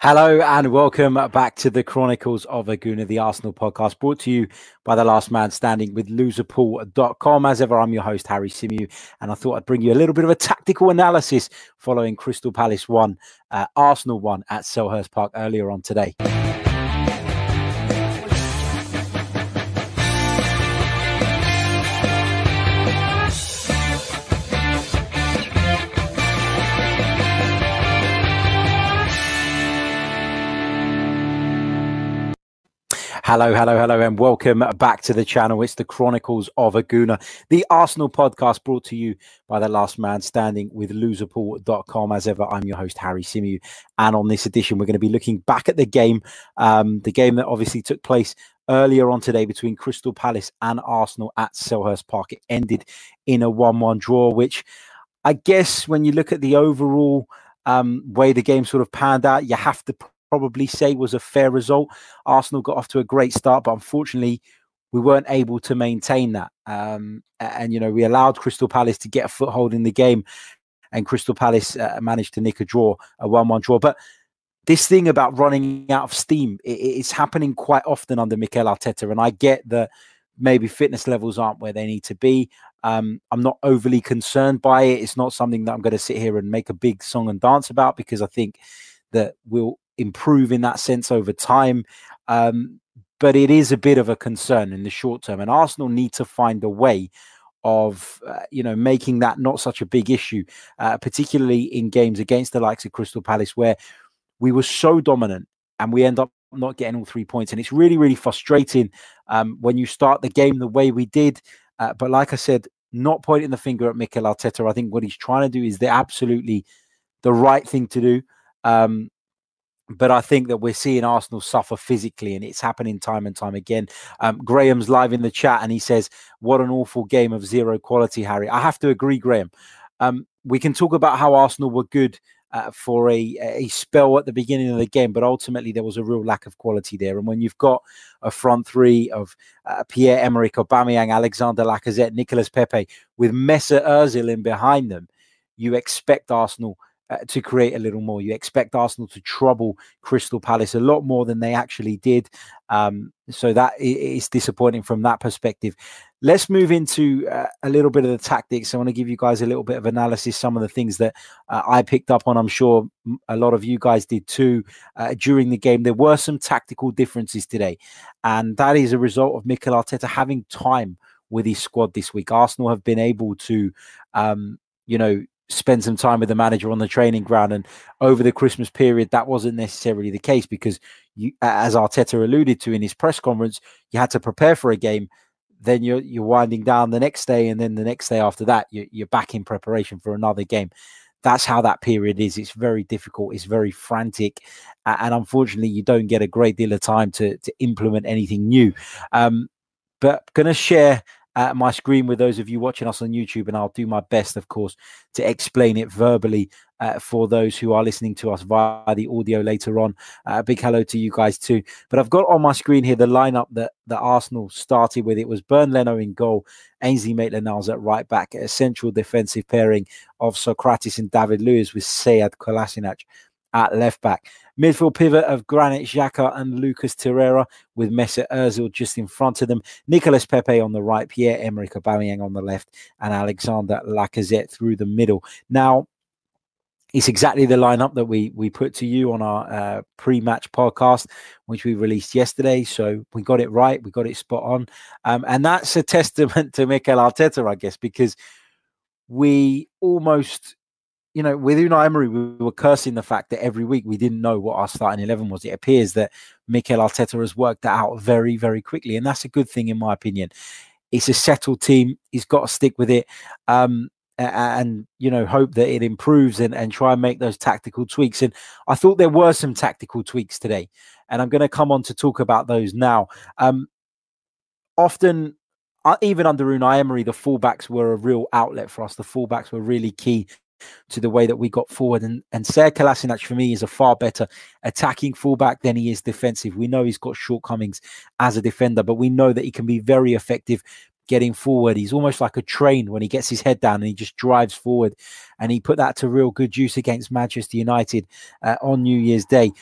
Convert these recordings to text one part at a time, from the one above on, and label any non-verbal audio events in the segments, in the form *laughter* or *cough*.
Hello and welcome back to the Chronicles of a Gooner, the Arsenal podcast brought to you by the last man standing with loserpool.com. As ever, I'm your host, Harry Symeou, and I thought I'd bring you a little bit of a tactical analysis following Crystal Palace 1, uh, Arsenal 1 at Selhurst Park earlier on today. Hello, hello, hello, and welcome back to the channel. It's the Chronicles of a Gooner, the Arsenal podcast brought to you by the last man standing with loserpool.com. As ever, I'm your host, Harry Symeou. And on this edition, we're going to be looking back at the game, um, the game that obviously took place earlier on today between Crystal Palace and Arsenal at Selhurst Park. It ended in a 1 1 draw, which I guess when you look at the overall um, way the game sort of panned out, you have to probably say was a fair result. Arsenal got off to a great start, but unfortunately, we weren't able to maintain that. Um, and, you know, we allowed Crystal Palace to get a foothold in the game, and Crystal Palace uh, managed to nick a draw, a 1 1 draw. But this thing about running out of steam, it, it's happening quite often under Mikel Arteta. And I get that maybe fitness levels aren't where they need to be. Um, I'm not overly concerned by it. It's not something that I'm going to sit here and make a big song and dance about because I think that we'll improve in that sense over time. Um, but it is a bit of a concern in the short term, and Arsenal need to find a way of uh, you know making that not such a big issue, uh, particularly in games against the likes of Crystal Palace, where we were so dominant and we end up not getting all three points, and it's really really frustrating um, when you start the game the way we did. Uh, but like I said, not pointing the finger at Mikel Arteta. I think what he's trying to do is the absolutely the right thing to do. Um, but I think that we're seeing Arsenal suffer physically, and it's happening time and time again. Um, Graham's live in the chat, and he says, "What an awful game of zero quality, Harry." I have to agree, Graham. Um, we can talk about how Arsenal were good uh, for a, a spell at the beginning of the game, but ultimately there was a real lack of quality there. And when you've got a front three of uh, Pierre Emerick, Aubameyang, Alexander Lacazette, Nicolas Pepe, with Mesut Ozil in behind them, you expect Arsenal uh, to create a little more. You expect Arsenal to trouble Crystal Palace a lot more than they actually did. Um, so that is disappointing from that perspective. Let's move into uh, a little bit of the tactics. I want to give you guys a little bit of analysis, some of the things that uh, I picked up on. I'm sure a lot of you guys did too uh, during the game. There were some tactical differences today, and that is a result of Mikel Arteta having time with his squad this week. Arsenal have been able to, um, you know, spend some time with the manager on the training ground. And over the Christmas period, that wasn't necessarily the case because you, as Arteta alluded to in his press conference, you had to prepare for a game. Then you're you're winding down the next day, and then the next day after that, you're, you're back in preparation for another game. That's how that period is. It's very difficult. It's very frantic, and unfortunately, you don't get a great deal of time to to implement anything new. Um, but going to share at my screen with those of you watching us on YouTube, and I'll do my best, of course, to explain it verbally uh, for those who are listening to us via the audio later on. Uh, a big hello to you guys too. But I've got on my screen here the lineup that, that Arsenal started with. It was Bernd Leno in goal, Ainsley Maitland-Niles at right back, a central defensive pairing of Sokratis and David Luiz with Sead Kolasinac at left back. Midfield pivot of Granit Xhaka and Lucas Torreira with Mesut Ozil just in front of them. Nicolas Pepe on the right, Pierre Emerick Aubameyang on the left, and Alexander Lacazette through the middle. Now, it's exactly the lineup that we we put to you on our uh, pre-match podcast, which we released yesterday. So we got it right, we got it spot on, um, and that's a testament *laughs* to Mikel Arteta, I guess, because we almost you know, with Unai Emery, we were cursing the fact that every week we didn't know what our starting 11 was. It appears that Mikel Arteta has worked that out very, very quickly. And that's a good thing, in my opinion. It's a settled team. He's got to stick with it. Um, and you know hope that it improves and, and try and make those tactical tweaks and i thought there were some tactical tweaks today and i'm going to come on to talk about those now um, often uh, even under Unai Emery, the fullbacks were a real outlet for us. The fullbacks were really key to the way that we got forward. And and Kolasinac for me is a far better attacking fullback than he is defensive. We know he's got shortcomings as a defender, but we know that he can be very effective getting forward. He's almost like a train when he gets his head down and he just drives forward. And he put that to real good use against Manchester United uh, on New Year's Day.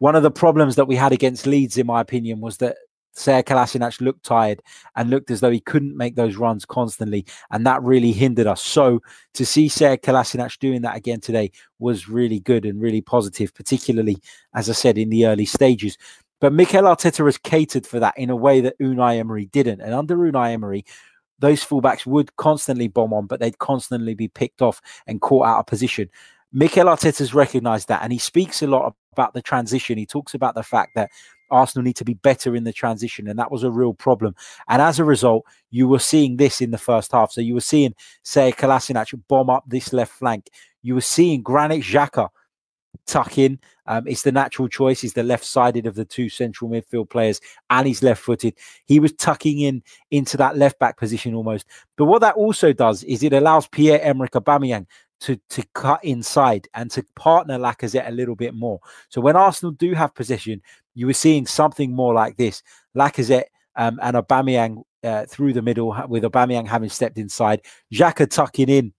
one of the problems that we had against Leeds, in my opinion, was that Sead Kolasinac looked tired and looked as though he couldn't make those runs constantly, and that really hindered us. So to see Sead Kolasinac doing that again today was really good and really positive, particularly as I said in the early stages. But Mikel Arteta has catered for that in a way that Unai Emery didn't, and under Unai Emery, those fullbacks would constantly bomb on, but they'd constantly be picked off and caught out of position. Mikel Arteta's recognised that, and he speaks a lot about the transition. He talks about the fact that Arsenal need to be better in the transition, and that was a real problem. And as a result, you were seeing this in the first half. So you were seeing, say, Kolasinac bomb up this left flank. You were seeing Granit Xhaka tuck in. Um, it's the natural choice. He's the left-sided of the two central midfield players, and he's left-footed. He was tucking in into that left-back position almost. But what that also does is it allows Pierre-Emerick Aubameyang to to cut inside and to partner Lacazette a little bit more. So when Arsenal do have possession, you were seeing something more like this: Lacazette um, and Aubameyang uh, through the middle, with Aubameyang having stepped inside, Xhaka tucking in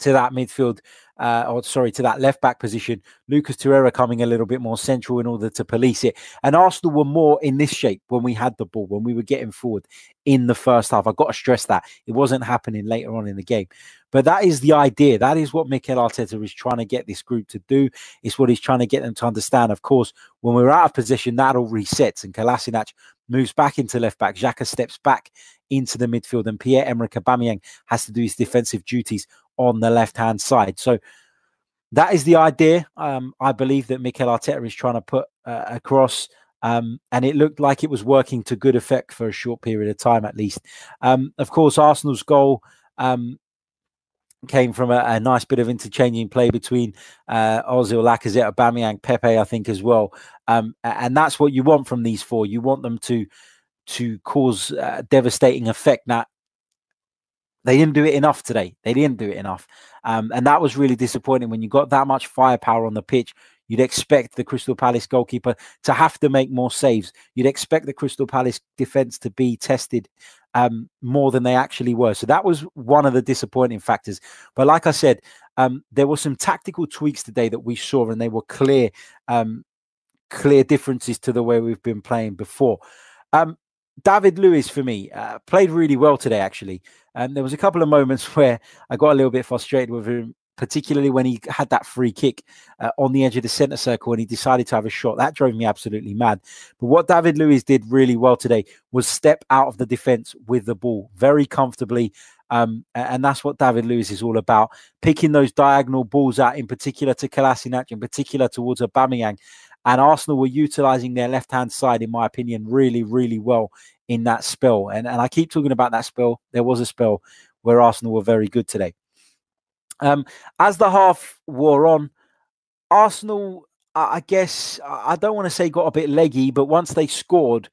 to that midfield uh, or sorry, to that left back position. Lucas Torreira coming a little bit more central in order to police it. And Arsenal were more in this shape when we had the ball, when we were getting forward in the first half. I've got to stress that it wasn't happening later on in the game. But that is the idea. That is what Mikel Arteta is trying to get this group to do. It's what he's trying to get them to understand. Of course, when we're out of position, that all resets and Kolasinac moves back into left back. Xhaka steps back into the midfield and Pierre-Emerick Aubameyang has to do his defensive duties on the left hand side. So that is the idea. Um, I believe that Mikel Arteta is trying to put uh, across. Um, and it looked like it was working to good effect for a short period of time, at least. Um, of course, Arsenal's goal um, came from a, a, nice bit of interchanging play between uh, Ozil, Lacazette, Aubameyang, Pepe, I think, as well. Um, and that's what you want from these four. You want them to to cause uh, devastating effect. Now, they didn't do it enough today. They didn't do it enough. Um, and that was really disappointing when you got that much firepower on the pitch. You'd expect the Crystal Palace goalkeeper to have to make more saves. You'd expect the Crystal Palace defense to be tested um, more than they actually were. So that was one of the disappointing factors. But like I said, um, there were some tactical tweaks today that we saw, and they were clear, um, clear differences to the way we've been playing before. Um, David Luiz for me uh, played really well today. Actually, um, there was a couple of moments *laughs* where I got a little bit frustrated with him, particularly when he had that free kick uh, on the edge of the centre circle and he decided to have a shot. That drove me absolutely mad. But what David Luiz did really well today was step out of the defence with the ball very comfortably. Um, and that's what David Luiz is all about. Picking those diagonal balls out, in particular to Kolasinac, in particular towards Aubameyang, and Arsenal were utilizing their left hand side, in my opinion, really, really well in that spell. And, and I keep talking about that spell. There was a spell where Arsenal were very good today. Um, as the half wore on, Arsenal, I guess, I don't want to say got a bit leggy, but once they scored,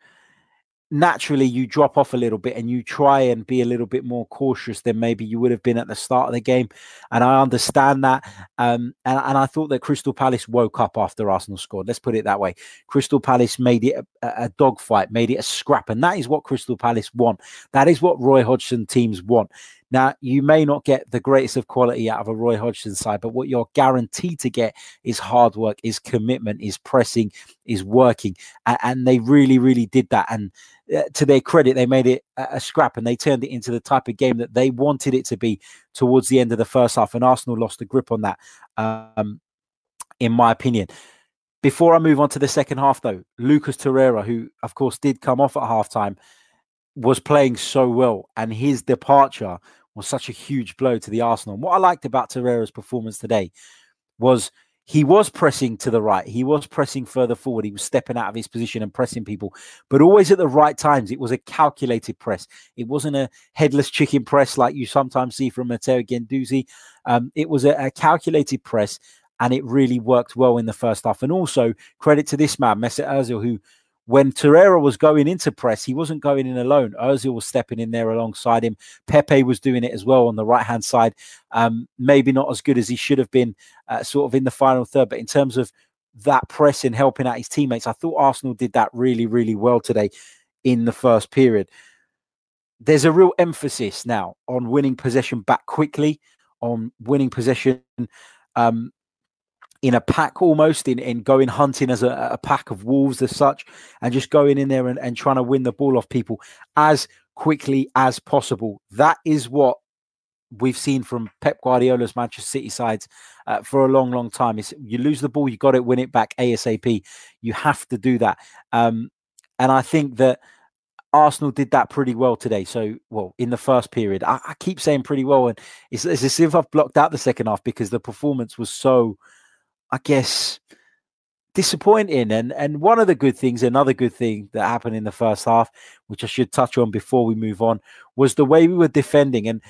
naturally you drop off a little bit and you try and be a little bit more cautious than maybe you would have been at the start of the game. And I understand that. Um, and, and I thought that Crystal Palace woke up after Arsenal scored. Let's put it that way. Crystal Palace made it a, a dogfight, made it a scrap. And that is what Crystal Palace want. That is what Roy Hodgson teams want. Now, you may not get the greatest of quality out of a Roy Hodgson side, but what you're guaranteed to get is hard work, is commitment, is pressing, is working. And, they really, really did that. And uh, to their credit, they made it a, a scrap and they turned it into the type of game that they wanted it to be towards the end of the first half. And Arsenal lost the grip on that, um, in my opinion. Before I move on to the second half, though, Lucas Torreira, who of course did come off at halftime, was playing so well, and his departure was such a huge blow to the Arsenal. And what I liked about Torreira's performance today was he was pressing to the right. He was pressing further forward. He was stepping out of his position and pressing people, but always at the right times. It was a calculated press. It wasn't a headless chicken press like you sometimes see from Matteo Guendouzi. Um, it was a, a calculated press, and it really worked well in the first half. And also credit to this man, Mesut Ozil, who when Torreira was going into press, he wasn't going in alone. Ozil was stepping in there alongside him. Pepe was doing it as well on the right hand side. Um, maybe not as good as he should have been, uh, sort of in the final third, but in terms of that press and helping out his teammates, I thought Arsenal did that really, really well today in the first period. There's a real emphasis now on winning possession back quickly, on winning possession um, in a pack almost in, in going hunting as a, a pack of wolves as such and just going in there and, and trying to win the ball off people as quickly as possible. That is what we've seen from Pep Guardiola's Manchester City sides uh, for a long, long time. Is you lose the ball, you got it win it back ASAP. You have to do that, um, and I think that Arsenal did that pretty well today. So, well, in the first period, I, I keep saying pretty well, and it's, it's as if I've blocked out the second half because the performance was so, I guess, disappointing. And and one of the good things, another good thing that happened in the first half, which I should touch on before we move on, was the way we were defending. And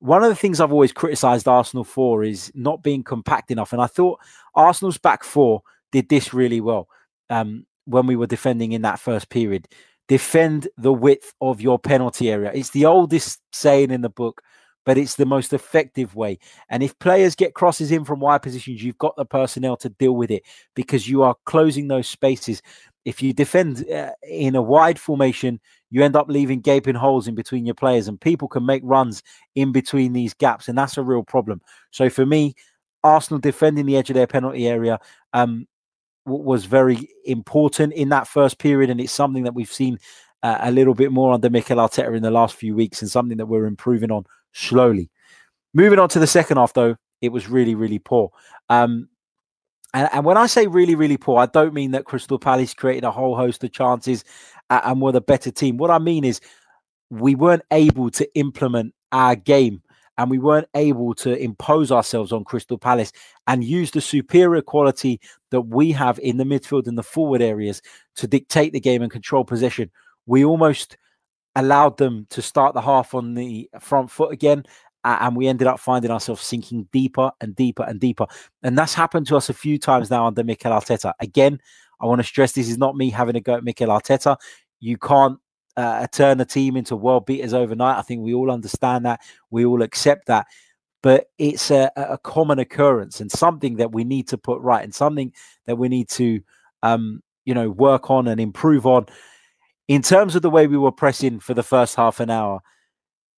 one of the things I've always criticized Arsenal for is not being compact enough. And I thought Arsenal's back four did this really well um, when we were defending in that first period. Defend the width of your penalty area. It's the oldest saying in the book but it's the most effective way. And if players get crosses in from wide positions, you've got the personnel to deal with it because you are closing those spaces. If you defend uh, in a wide formation, you end up leaving gaping holes in between your players, and people can make runs in between these gaps, and that's a real problem. So for me, Arsenal defending the edge of their penalty area um, was very important in that first period, and it's something that we've seen uh, a little bit more under Mikel Arteta in the last few weeks, and something that we're improving on slowly. Moving on to the second half, though, it was really, really poor. Um, and, and, when I say really, really poor, I don't mean that Crystal Palace created a whole host of chances and were the better team. What I mean is we weren't able to implement our game and we weren't able to impose ourselves on Crystal Palace and use the superior quality that we have in the midfield and the forward areas to dictate the game and control possession. We almost allowed them to start the half on the front foot again. And we ended up finding ourselves sinking deeper and deeper and deeper. And that's happened to us a few times now under Mikel Arteta. Again, I want to stress this is not me having a go at Mikel Arteta. You can't uh, turn a team into world beaters overnight. I think we all understand that. We all accept that. But it's a, a common occurrence and something that we need to put right and something that we need to, um, you know, work on and improve on in terms of the way we were pressing for the first half an hour,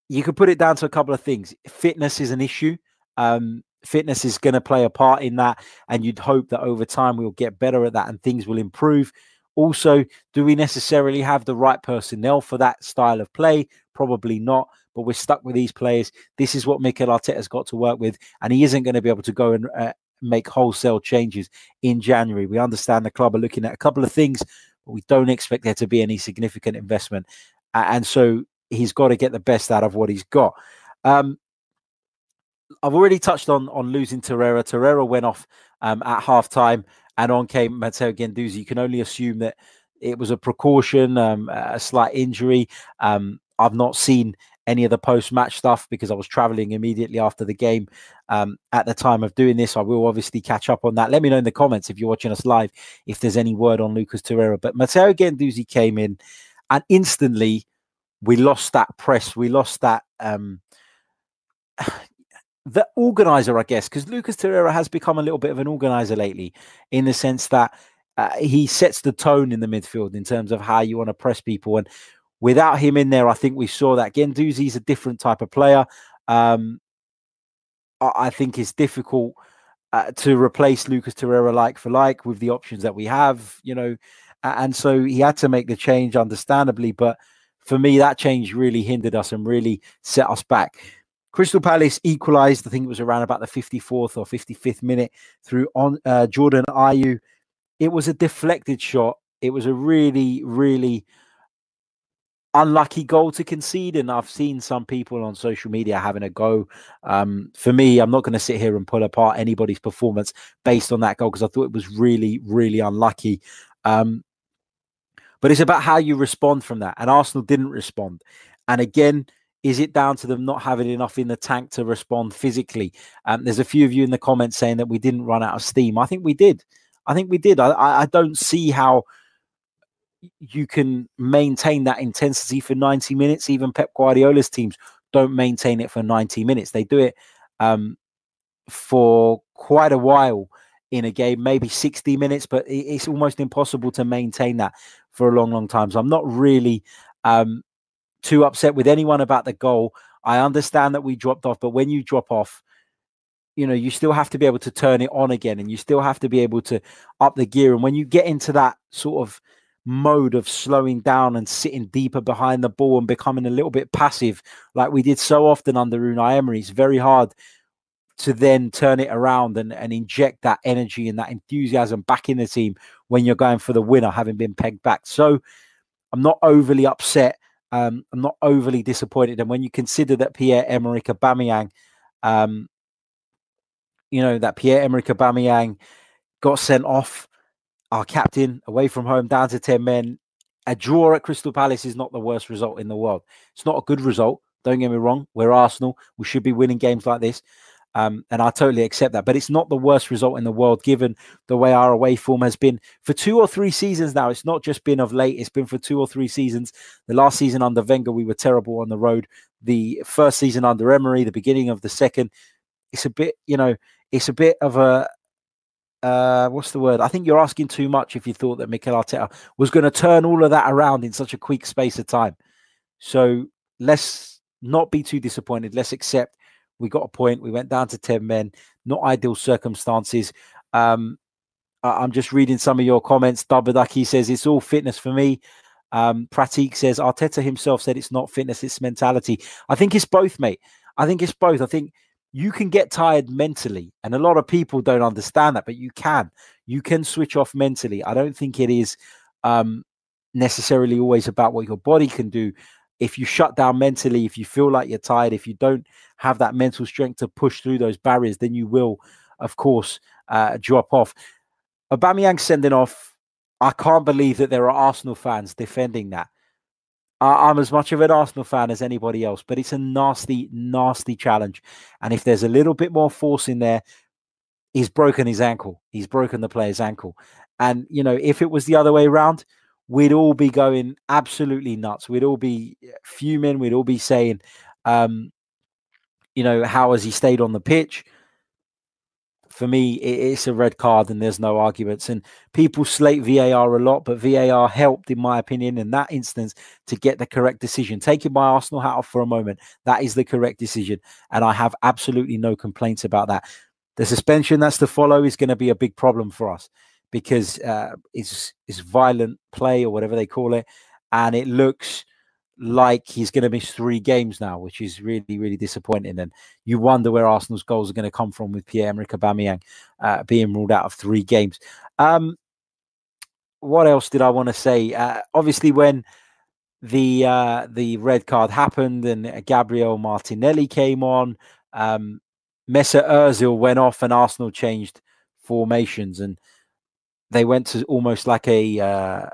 you could put it down to a couple of things. Fitness is an issue. Um, fitness is going to play a part in that, and you'd hope that over time we'll get better at that and things will improve. Also, do we necessarily have the right personnel for that style of play? Probably not, but we're stuck with these players. This is what Mikel Arteta's got to work with, and he isn't going to be able to go and uh, make wholesale changes in January. We understand the club are looking at a couple of things we don't expect there to be any significant investment. And so he's got to get the best out of what he's got. Um, I've already touched on on losing Torreira. Torreira went off um, at half time, and on came Matteo Guendouzi. You can only assume that it was a precaution, um, a slight injury. Um, I've not seen any of the post match stuff because I was traveling immediately after the game um, at the time of doing this. I will obviously catch up on that. Let me know in the comments if you're watching us live if there's any word on Lucas Torreira. But Matteo Guendouzi came in and instantly we lost that press. We lost that. Um, *sighs* the organizer, I guess, because Lucas Torreira has become a little bit of an organizer lately in the sense that uh, he sets the tone in the midfield in terms of how you want to press people. And Without him in there, I think we saw that. is a different type of player. Um, I, I think it's difficult uh, to replace Lucas Torreira like for like with the options that we have, you know. And so he had to make the change, understandably. But for me, that change really hindered us and really set us back. Crystal Palace equalised. I think it was around about the 54th or 55th minute through on uh, Jordan Ayew. It was a deflected shot. It was a really, really unlucky goal to concede. And I've seen some people on social media having a go. Um, for me, I'm not going to sit here and pull apart anybody's performance based on that goal because I thought it was really, really unlucky. Um, but it's about how you respond from that. And Arsenal didn't respond. And again, is it down to them not having enough in the tank to respond physically? Um, there's a few of you in the comments saying that we didn't run out of steam. I think we did. I think we did. I, I don't see how you can maintain that intensity for 90 minutes. Even Pep Guardiola's teams don't maintain it for 90 minutes. They do it um, for quite a while in a game, maybe 60 minutes, but it's almost impossible to maintain that for a long, long time. So I'm not really um, too upset with anyone about the goal. I understand that we dropped off, but when you drop off, you know, you still have to be able to turn it on again and you still have to be able to up the gear. And when you get into that sort of mode of slowing down and sitting deeper behind the ball and becoming a little bit passive, like we did so often under Unai Emery, it's very hard to then turn it around and, and inject that energy and that enthusiasm back in the team when you're going for the winner, having been pegged back. So I'm not overly upset. Um, I'm not overly disappointed. And when you consider that Pierre Emerick Aubameyang um, you know, that Pierre Emerick Aubameyang got sent off, our captain, away from home, down to 10 men. A draw at Crystal Palace is not the worst result in the world. It's not a good result. Don't get me wrong. We're Arsenal. We should be winning games like this. Um, and I totally accept that. But it's not the worst result in the world, given the way our away form has been for two or three seasons now. It's not just been of late, it's been for two or three seasons. The last season under Wenger, we were terrible on the road. The first season under Emery, the beginning of the second, it's a bit, you know, it's a bit of a uh, what's the word? I think you're asking too much if you thought that Mikel Arteta was going to turn all of that around in such a quick space of time. So let's not be too disappointed. Let's accept we got a point. We went down to 10 men, not ideal circumstances. Um, I'm just reading some of your comments. Dabadaki says it's all fitness for me. Um, Pratik says Arteta himself said it's not fitness, it's mentality. I think it's both, mate. I think it's both. I think you can get tired mentally and a lot of people don't understand that but you can. You can switch off mentally. I don't think it is um, necessarily always about what your body can do. If you shut down mentally if you feel like you're tired if you don't have that mental strength to push through those barriers then you will of course uh, drop off. Aubameyang sending off. I can't believe that there are arsenal fans defending that I'm as much of an Arsenal fan as anybody else, but it's a nasty, nasty challenge. And if there's a little bit more force in there, he's broken his ankle. He's broken the player's ankle. And, you know, if it was the other way around, we'd all be going absolutely nuts. We'd all be fuming. We'd all be saying, um, you know, how has he stayed on the pitch? For me, it's a red card and there's no arguments. And people slate VAR a lot, but VAR helped, in my opinion, in that instance to get the correct decision. Taking my Arsenal hat off for a moment, that is the correct decision. And I have absolutely no complaints about that. The suspension that's to follow is going to be a big problem for us because uh, it's, it's violent play or whatever they call it. And it looks like he's going to miss three games now, which is really, really disappointing. And you wonder where Arsenal's goals are going to come from with Pierre-Emerick Aubameyang uh, being ruled out of three games. Um, what else did I want to say? Uh, obviously, when the uh, the red card happened and Gabriel Martinelli came on, um, Mesut Ozil went off and Arsenal changed formations and they went to almost like a uh,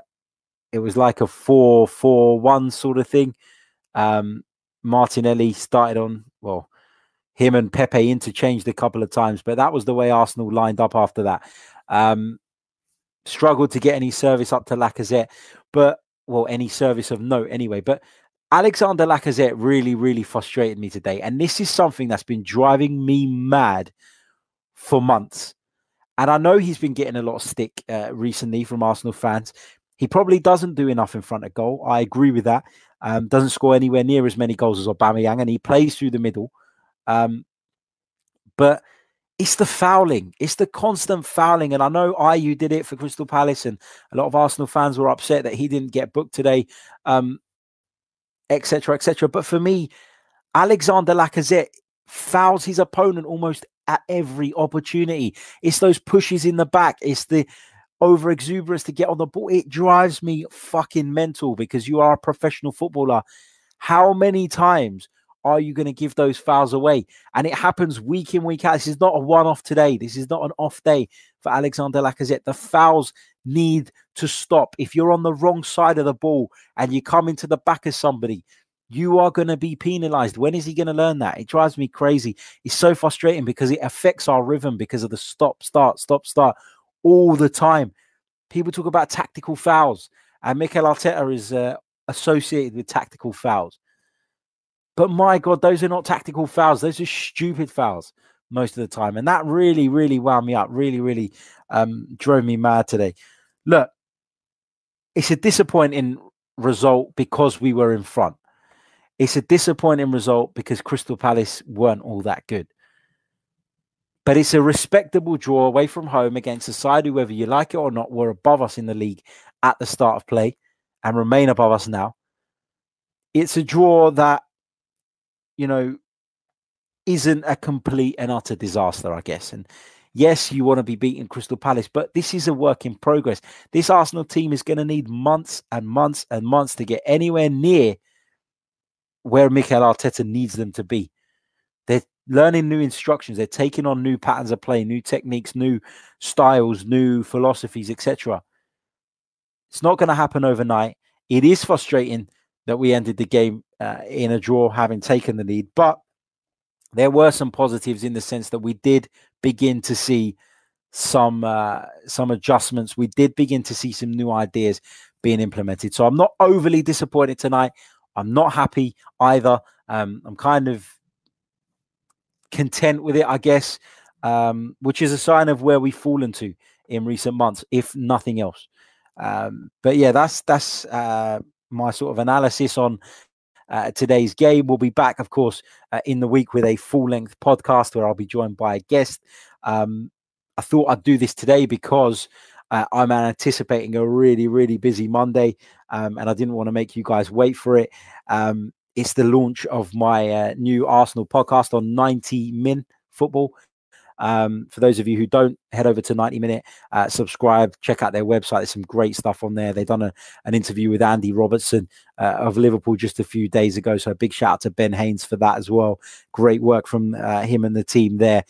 it was like a four four one sort of thing. Um, Martinelli started on well, him and Pepe interchanged a couple of times, but that was the way Arsenal lined up after that. Um, struggled to get any service up to Lacazette, but well, any service of note anyway. But Alexander Lacazette really, really frustrated me today, and this is something that's been driving me mad for months. And I know he's been getting a lot of stick uh, recently from Arsenal fans he probably doesn't do enough in front of goal. I agree with that. Um, doesn't score anywhere near as many goals as Aubameyang, and he plays through the middle. Um, but it's the fouling. It's the constant fouling. And I know Ayew did it for Crystal Palace, and a lot of Arsenal fans were upset that he didn't get booked today, etc., um, etc. But for me, Alexander Lacazette fouls his opponent almost at every opportunity. It's those pushes in the back. It's the over exuberance to get on the ball. It drives me fucking mental because you are a professional footballer. How many times are you going to give those fouls away? And it happens week in, week out. This is not a one off today. This is not an off day for Alexander Lacazette. The fouls need to stop. If you're on the wrong side of the ball and you come into the back of somebody, you are going to be penalized. When is he going to learn that? It drives me crazy. It's so frustrating because it affects our rhythm because of the stop, start, stop, start all the time. People talk about tactical fouls, and Mikel Arteta is uh, associated with tactical fouls. But my God, those are not tactical fouls. Those are stupid fouls most of the time. And that really, really wound me up, really, really um, drove me mad today. Look, it's a disappointing result because we were in front. It's a disappointing result because Crystal Palace weren't all that good. But it's a respectable draw away from home against a side who, whether you like it or not, were above us in the league at the start of play and remain above us now. It's a draw that, you know, isn't a complete and utter disaster, I guess. And yes, you want to be beating Crystal Palace, but this is a work in progress. This Arsenal team is going to need months and months and months to get anywhere near where Mikel Arteta needs them to be. Learning new instructions. They're taking on new patterns of play, new techniques, new styles, new philosophies, etc. It's not going to happen overnight. It is frustrating that we ended the game uh, in a draw, having taken the lead, but there were some positives in the sense that we did begin to see some uh, some adjustments. We did begin to see some new ideas being implemented. So I'm not overly disappointed tonight. I'm not happy either. Um, I'm kind of content with it, I guess, um, which is a sign of where we've fallen to in recent months, if nothing else. Um, but yeah, that's that's uh, my sort of analysis on uh, today's game. We'll be back, of course, uh, in the week with a full length podcast where I'll be joined by a guest. Um, I thought I'd do this today because uh, I'm anticipating a really, really busy Monday, um, and I didn't want to make you guys wait for it. Um, it's the launch of my uh, new Arsenal podcast on 90 Min Football. Um, for those of you who don't, head over to 90 Minute, uh, subscribe, check out their website. There's some great stuff on there. They've done a, an interview with Andy Robertson uh, of Liverpool just a few days ago. So a big shout out to Ben Haynes for that as well. Great work from uh, him and the team there.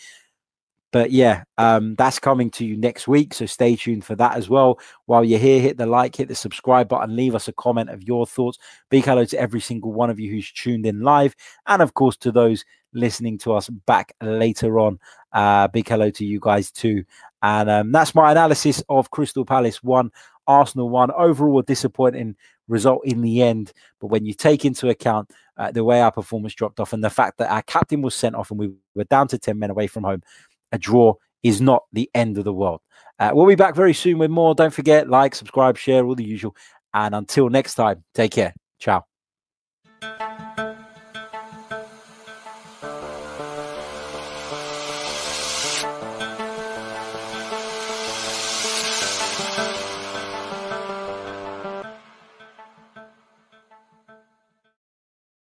But yeah, um, that's coming to you next week. So stay tuned for that as well. While you're here, hit the like, hit the subscribe button, leave us a comment of your thoughts. Big hello to every single one of you who's tuned in live. And of course, to those listening to us back later on. Uh, big hello to you guys too. And um, that's my analysis of Crystal Palace 1, Arsenal 1. Overall, a disappointing result in the end. But when you take into account uh, the way our performance dropped off and the fact that our captain was sent off and we were down to 10 men away from home, a draw is not the end of the world. Uh, we'll be back very soon with more. Don't forget, like, subscribe, share, all the usual. And until next time, take care. Ciao.